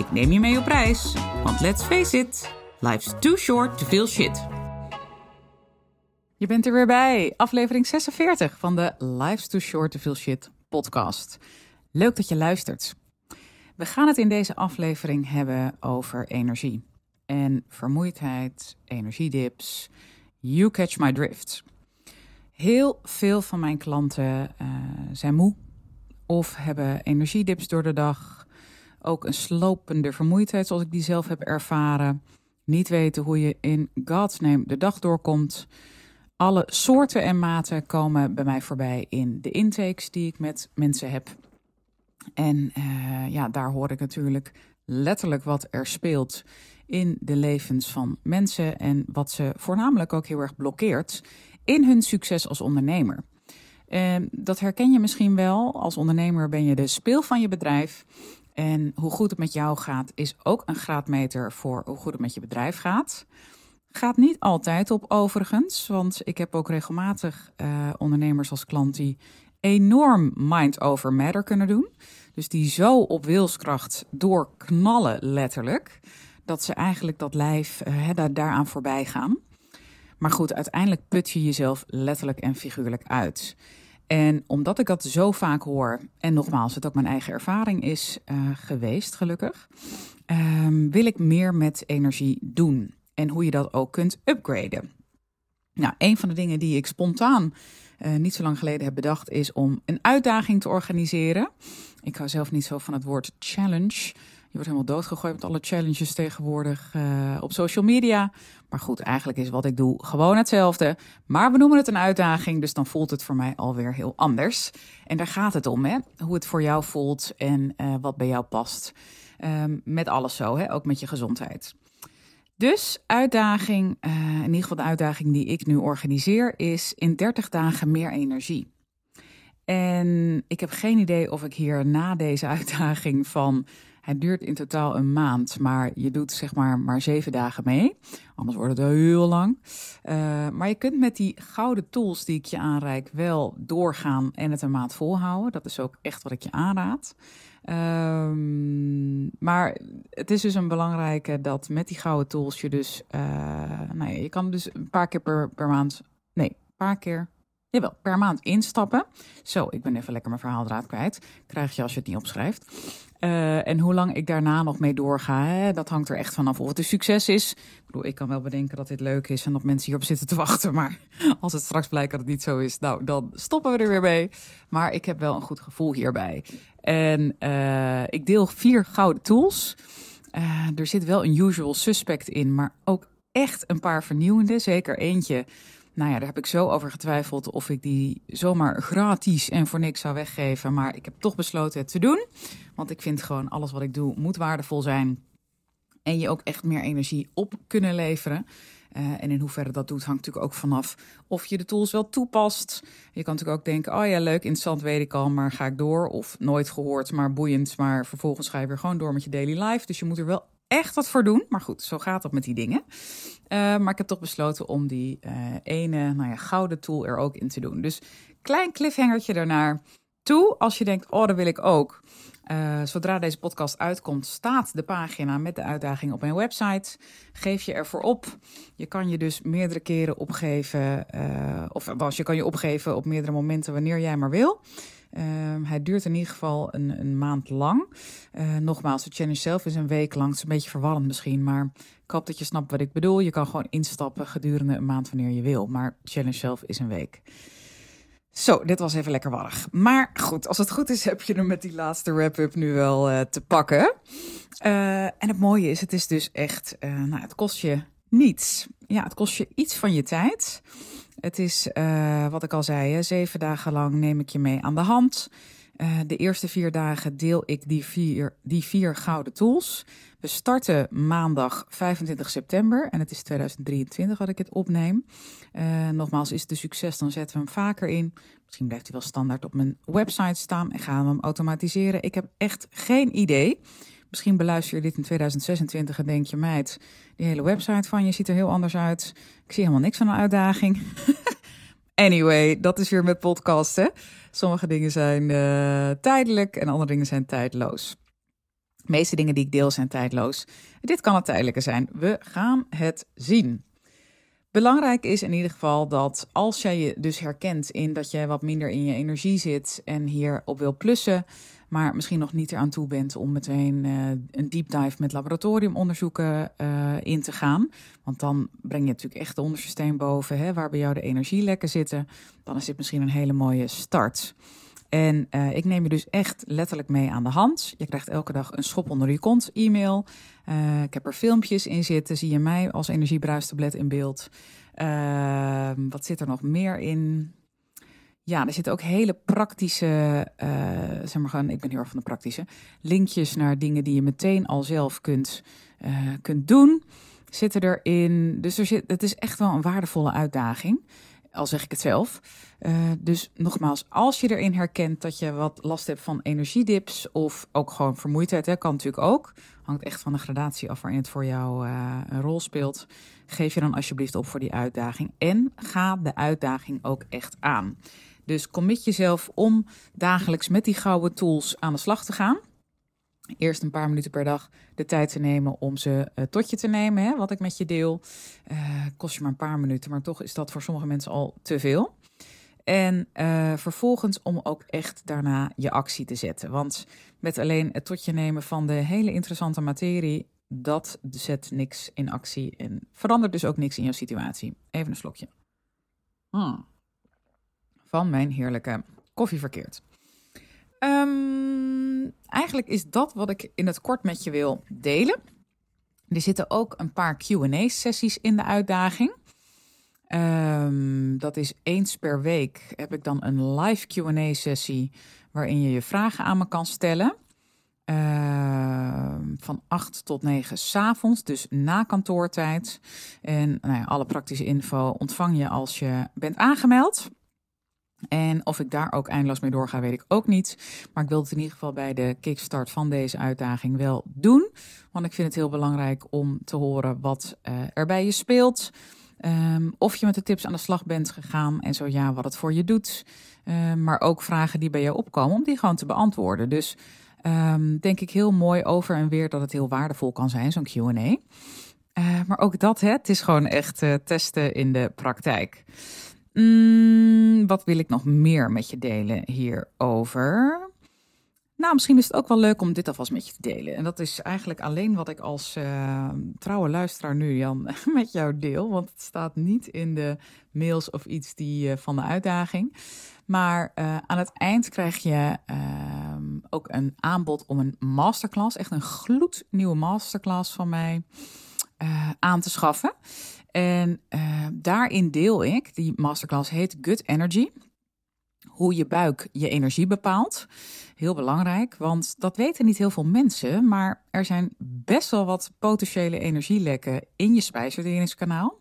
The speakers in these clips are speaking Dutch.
Ik neem je mee op reis, want let's face it, life's too short to feel shit. Je bent er weer bij, aflevering 46 van de Life's Too Short to Feel Shit podcast. Leuk dat je luistert. We gaan het in deze aflevering hebben over energie en vermoeidheid, energiedips. You catch my drift. Heel veel van mijn klanten uh, zijn moe of hebben energiedips door de dag. Ook een slopende vermoeidheid, zoals ik die zelf heb ervaren. Niet weten hoe je in God's name de dag doorkomt. Alle soorten en maten komen bij mij voorbij in de intakes die ik met mensen heb. En uh, ja, daar hoor ik natuurlijk letterlijk wat er speelt in de levens van mensen en wat ze voornamelijk ook heel erg blokkeert in hun succes als ondernemer. Dat herken je misschien wel. Als ondernemer ben je de speel van je bedrijf. En hoe goed het met jou gaat, is ook een graadmeter voor hoe goed het met je bedrijf gaat. Gaat niet altijd op overigens, want ik heb ook regelmatig uh, ondernemers als klant die enorm mind over matter kunnen doen. Dus die zo op wilskracht doorknallen, letterlijk, dat ze eigenlijk dat lijf uh, daar, daaraan voorbij gaan. Maar goed, uiteindelijk put je jezelf letterlijk en figuurlijk uit. En omdat ik dat zo vaak hoor, en nogmaals, het ook mijn eigen ervaring is uh, geweest, gelukkig, um, wil ik meer met energie doen. En hoe je dat ook kunt upgraden. Nou, een van de dingen die ik spontaan uh, niet zo lang geleden heb bedacht, is om een uitdaging te organiseren. Ik hou zelf niet zo van het woord challenge. Je wordt helemaal doodgegooid met alle challenges tegenwoordig uh, op social media. Maar goed, eigenlijk is wat ik doe gewoon hetzelfde. Maar we noemen het een uitdaging, dus dan voelt het voor mij alweer heel anders. En daar gaat het om, hè? hoe het voor jou voelt en uh, wat bij jou past. Um, met alles zo, hè? ook met je gezondheid. Dus uitdaging, uh, in ieder geval de uitdaging die ik nu organiseer, is in 30 dagen meer energie. En ik heb geen idee of ik hier na deze uitdaging van het duurt in totaal een maand, maar je doet zeg maar maar zeven dagen mee. Anders wordt het heel lang. Uh, maar je kunt met die gouden tools die ik je aanreik wel doorgaan en het een maand volhouden. Dat is ook echt wat ik je aanraad. Um, maar het is dus een belangrijke dat met die gouden tools je dus, uh, nou ja, je kan dus een paar keer per, per maand, nee, een paar keer Jawel, per maand instappen. Zo, ik ben even lekker mijn verhaaldraad kwijt. Krijg je als je het niet opschrijft. Uh, en hoe lang ik daarna nog mee doorga, hè, dat hangt er echt vanaf of het een succes is. Ik bedoel, ik kan wel bedenken dat dit leuk is en dat mensen hierop zitten te wachten. Maar als het straks blijkt dat het niet zo is, nou, dan stoppen we er weer mee. Maar ik heb wel een goed gevoel hierbij. En uh, ik deel vier gouden tools. Uh, er zit wel een usual suspect in, maar ook echt een paar vernieuwende. Zeker eentje nou ja, daar heb ik zo over getwijfeld of ik die zomaar gratis en voor niks zou weggeven. Maar ik heb toch besloten het te doen. Want ik vind gewoon alles wat ik doe moet waardevol zijn. En je ook echt meer energie op kunnen leveren. Uh, en in hoeverre dat doet, hangt natuurlijk ook vanaf of je de tools wel toepast. Je kan natuurlijk ook denken: oh ja, leuk, interessant, weet ik al, maar ga ik door? Of nooit gehoord, maar boeiend. Maar vervolgens ga je weer gewoon door met je daily life. Dus je moet er wel echt wat voor doen. Maar goed, zo gaat dat met die dingen. Uh, maar ik heb toch besloten om die uh, ene nou ja, gouden tool er ook in te doen. Dus klein cliffhangertje daarnaar toe. Als je denkt, oh, dat wil ik ook. Uh, zodra deze podcast uitkomt, staat de pagina met de uitdaging op mijn website. Geef je ervoor op. Je kan je dus meerdere keren opgeven. of was, je kan je opgeven op meerdere momenten wanneer jij maar wil. Uh, hij duurt in ieder geval een, een maand lang. Uh, nogmaals, de challenge zelf is een week lang. Het is een beetje verwarrend misschien, maar ik hoop dat je snapt wat ik bedoel. Je kan gewoon instappen gedurende een maand wanneer je wil. Maar challenge zelf is een week. Zo, dit was even lekker warrig. Maar goed, als het goed is, heb je er met die laatste wrap-up nu wel uh, te pakken. Uh, en het mooie is, het is dus echt, nou, het kost je niets. Ja, het kost je iets van je tijd. Het is, uh, wat ik al zei, hè, zeven dagen lang neem ik je mee aan de hand. Uh, de eerste vier dagen deel ik die vier, die vier gouden tools. We starten maandag 25 september en het is 2023 dat ik het opneem. Uh, nogmaals, is het een succes, dan zetten we hem vaker in. Misschien blijft hij wel standaard op mijn website staan en gaan we hem automatiseren. Ik heb echt geen idee. Misschien beluister je dit in 2026 en denk je, meid, die hele website van je ziet er heel anders uit. Ik zie helemaal niks van een uitdaging. anyway, dat is weer met podcasten. Sommige dingen zijn uh, tijdelijk en andere dingen zijn tijdloos. De meeste dingen die ik deel zijn tijdloos. Dit kan het tijdelijke zijn. We gaan het zien. Belangrijk is in ieder geval dat als jij je dus herkent in dat jij wat minder in je energie zit en hierop wil plussen, maar misschien nog niet eraan toe bent om meteen uh, een deep dive met laboratoriumonderzoeken uh, in te gaan. Want dan breng je natuurlijk echt de onderste steen boven, hè, waar bij jou de energielekken zitten. Dan is dit misschien een hele mooie start. En uh, ik neem je dus echt letterlijk mee aan de hand. Je krijgt elke dag een schop onder je kont e-mail. Ik heb er filmpjes in zitten. Zie je mij als energiebruistablet in beeld. Wat zit er nog meer in? Ja, er zitten ook hele praktische, zeg maar gewoon, ik ben heel erg van de praktische, linkjes naar dingen die je meteen al zelf kunt, kunt doen. Zitten erin. Dus er zit, het is echt wel een waardevolle uitdaging al zeg ik het zelf. Uh, dus nogmaals, als je erin herkent dat je wat last hebt van energiedips of ook gewoon vermoeidheid, hè, kan natuurlijk ook. Hangt echt van de gradatie af waarin het voor jou een rol speelt. Geef je dan alsjeblieft op voor die uitdaging en ga de uitdaging ook echt aan. Dus commit jezelf om dagelijks met die gouden tools aan de slag te gaan eerst een paar minuten per dag de tijd te nemen om ze uh, tot je te nemen. Hè, wat ik met je deel. Uh, kost je maar een paar minuten, maar toch is dat voor sommige mensen al te veel. En uh, vervolgens om ook echt daarna je actie te zetten. Want met alleen het tot je nemen van de hele interessante materie, dat zet niks in actie en verandert dus ook niks in jouw situatie. Even een slokje. Hmm. Van mijn heerlijke koffie verkeerd. Um, eigenlijk is dat wat ik in het kort met je wil delen. Er zitten ook een paar QA-sessies in de uitdaging. Um, dat is eens per week heb ik dan een live QA-sessie waarin je je vragen aan me kan stellen. Uh, van 8 tot 9 s'avonds, dus na kantoortijd. En nou ja, alle praktische info ontvang je als je bent aangemeld. En of ik daar ook eindeloos mee doorga, weet ik ook niet. Maar ik wil het in ieder geval bij de kickstart van deze uitdaging wel doen. Want ik vind het heel belangrijk om te horen wat uh, er bij je speelt. Um, of je met de tips aan de slag bent gegaan en zo ja, wat het voor je doet. Um, maar ook vragen die bij je opkomen, om die gewoon te beantwoorden. Dus um, denk ik heel mooi over en weer dat het heel waardevol kan zijn, zo'n QA. Eh, maar ook dat, hè, het is gewoon echt uh, testen in de praktijk. Mm, wat wil ik nog meer met je delen hierover? Nou, misschien is het ook wel leuk om dit alvast met je te delen. En dat is eigenlijk alleen wat ik als uh, trouwe luisteraar nu, Jan, met jou deel. Want het staat niet in de mails of iets die, uh, van de uitdaging. Maar uh, aan het eind krijg je ook een aanbod om een masterclass, echt een gloednieuwe masterclass van mij, aan te schaffen. En uh, daarin deel ik, die masterclass heet Good Energy. Hoe je buik je energie bepaalt. Heel belangrijk, want dat weten niet heel veel mensen. Maar er zijn best wel wat potentiële energielekken in je spijsverteringskanaal.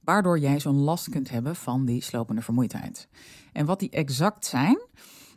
Waardoor jij zo'n last kunt hebben van die slopende vermoeidheid. En wat die exact zijn,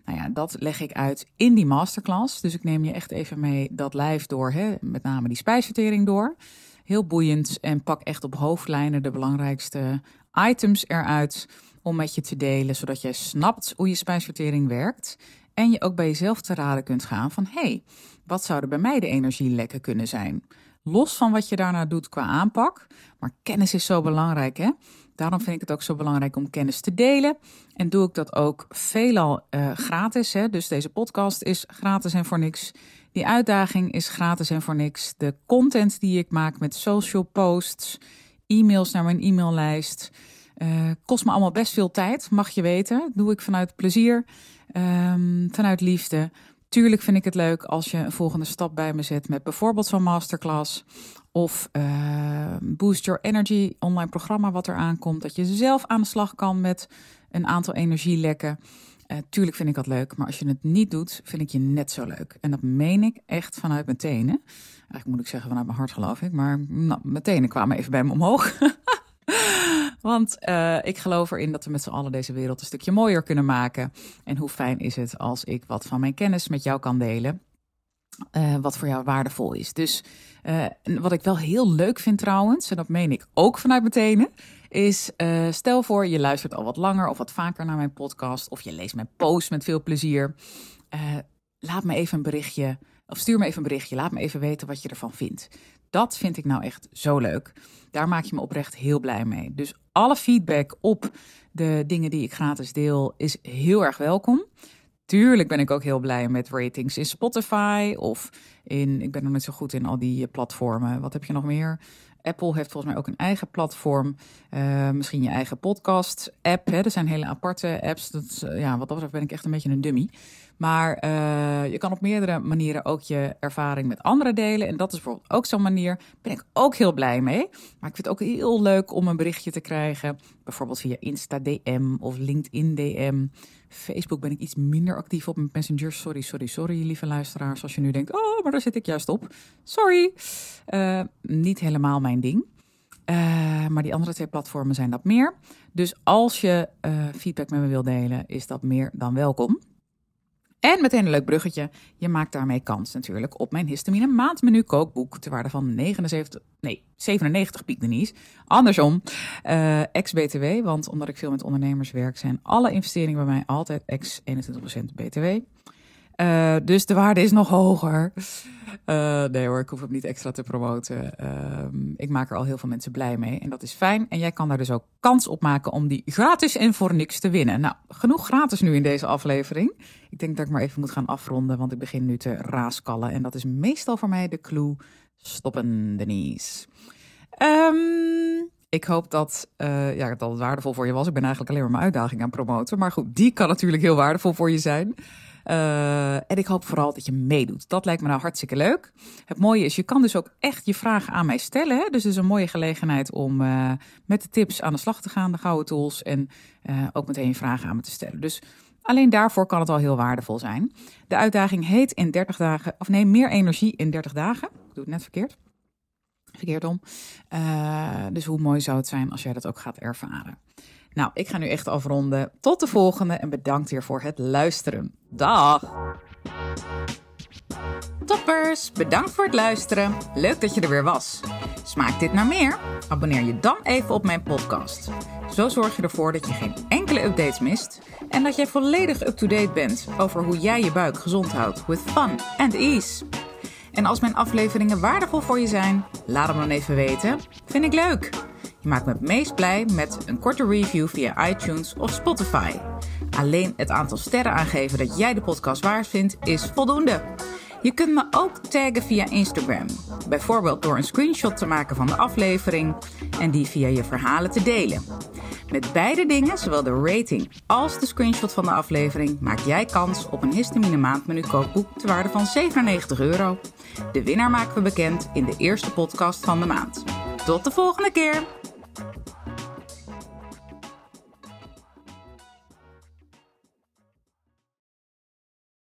nou ja, dat leg ik uit in die masterclass. Dus ik neem je echt even mee dat lijf door, hè, met name die spijsvertering door. Heel boeiend en pak echt op hoofdlijnen de belangrijkste items eruit om met je te delen, zodat jij snapt hoe je spijsvertering werkt. En je ook bij jezelf te raden kunt gaan van hé, hey, wat zouden bij mij de energielekken kunnen zijn? Los van wat je daarna doet qua aanpak. Maar kennis is zo belangrijk hè. Daarom vind ik het ook zo belangrijk om kennis te delen. En doe ik dat ook veelal uh, gratis. Hè? Dus deze podcast is gratis en voor niks. Die uitdaging is gratis en voor niks. De content die ik maak met social posts, e-mails naar mijn e-maillijst, uh, kost me allemaal best veel tijd, mag je weten. doe ik vanuit plezier, um, vanuit liefde. Tuurlijk vind ik het leuk als je een volgende stap bij me zet met bijvoorbeeld zo'n masterclass of uh, Boost Your Energy online programma wat er aankomt. Dat je zelf aan de slag kan met een aantal energielekken. Uh, tuurlijk vind ik dat leuk, maar als je het niet doet, vind ik je net zo leuk. En dat meen ik echt vanuit mijn tenen. Eigenlijk moet ik zeggen vanuit mijn hart, geloof ik. Maar nou, mijn tenen kwamen even bij me omhoog. Want uh, ik geloof erin dat we met z'n allen deze wereld een stukje mooier kunnen maken. En hoe fijn is het als ik wat van mijn kennis met jou kan delen. Uh, wat voor jou waardevol is. Dus wat ik wel heel leuk vind trouwens, en dat meen ik ook vanuit mijn tenen, is uh, stel voor je luistert al wat langer of wat vaker naar mijn podcast of je leest mijn post met veel plezier. laat me even een berichtje of stuur me even een berichtje. Laat me even weten wat je ervan vindt. Dat vind ik nou echt zo leuk. Daar maak je me oprecht heel blij mee. Dus alle feedback op de dingen die ik gratis deel is heel erg welkom. Tuurlijk ben ik ook heel blij met ratings in Spotify of in. Ik ben nog niet zo goed in al die platformen. Wat heb je nog meer? Apple heeft volgens mij ook een eigen platform. Uh, misschien je eigen podcast-app. Er zijn hele aparte apps. Dat, uh, ja, wat dat betreft ben ik echt een beetje een dummy. Maar uh, je kan op meerdere manieren ook je ervaring met anderen delen. En dat is bijvoorbeeld ook zo'n manier. Daar ben ik ook heel blij mee. Maar ik vind het ook heel leuk om een berichtje te krijgen. Bijvoorbeeld via Insta DM of LinkedIn DM. Facebook ben ik iets minder actief op met Messenger. Sorry, sorry, sorry, lieve luisteraars. Als je nu denkt, oh, maar daar zit ik juist op. Sorry. Uh, niet helemaal mijn ding. Uh, maar die andere twee platformen zijn dat meer. Dus als je feedback met me wil delen, is dat meer dan welkom. En meteen een leuk bruggetje. Je maakt daarmee kans natuurlijk op mijn histamine maandmenu kookboek. Ter waarde van 79, nee, 97 piek Andersom, uh, ex-BTW. Want omdat ik veel met ondernemers werk, zijn alle investeringen bij mij altijd ex 21% BTW. Uh, dus de waarde is nog hoger. Uh, nee hoor, ik hoef hem niet extra te promoten. Uh, ik maak er al heel veel mensen blij mee en dat is fijn. En jij kan daar dus ook kans op maken om die gratis en voor niks te winnen. Nou, genoeg gratis nu in deze aflevering. Ik denk dat ik maar even moet gaan afronden, want ik begin nu te raaskallen. En dat is meestal voor mij de clue. Stoppen, Denise. Um, ik hoop dat, uh, ja, dat het waardevol voor je was. Ik ben eigenlijk alleen maar mijn uitdaging aan promoten. Maar goed, die kan natuurlijk heel waardevol voor je zijn. Uh, en ik hoop vooral dat je meedoet. Dat lijkt me nou hartstikke leuk. Het mooie is, je kan dus ook echt je vragen aan mij stellen. Hè? Dus het is een mooie gelegenheid om uh, met de tips aan de slag te gaan, de gouden tools. En uh, ook meteen je vragen aan me te stellen. Dus alleen daarvoor kan het al heel waardevol zijn. De uitdaging heet in 30 dagen, of nee, meer energie in 30 dagen. Ik doe het net verkeerd. Verkeerd om. dus hoe mooi zou het zijn als jij dat ook gaat ervaren. Nou, ik ga nu echt afronden. Tot de volgende en bedankt weer voor het luisteren. Dag! Toppers, bedankt voor het luisteren. Leuk dat je er weer was. Smaakt dit naar meer? Abonneer je dan even op mijn podcast. Zo zorg je ervoor dat je geen enkele updates mist en dat jij volledig up-to-date bent over hoe jij je buik gezond houdt with fun and ease. En als mijn afleveringen waardevol voor je zijn, laat hem dan even weten. Vind ik leuk. Je maakt me het meest blij met een korte review via iTunes of Spotify. Alleen het aantal sterren aangeven dat jij de podcast waard vindt is voldoende. Je kunt me ook taggen via Instagram, bijvoorbeeld door een screenshot te maken van de aflevering en die via je verhalen te delen. Met beide dingen, zowel de rating als de screenshot van de aflevering, maak jij kans op een histamine maandmenu kookboek ter waarde van 97 euro. De winnaar maken we bekend in de eerste podcast van de maand. Tot de volgende keer!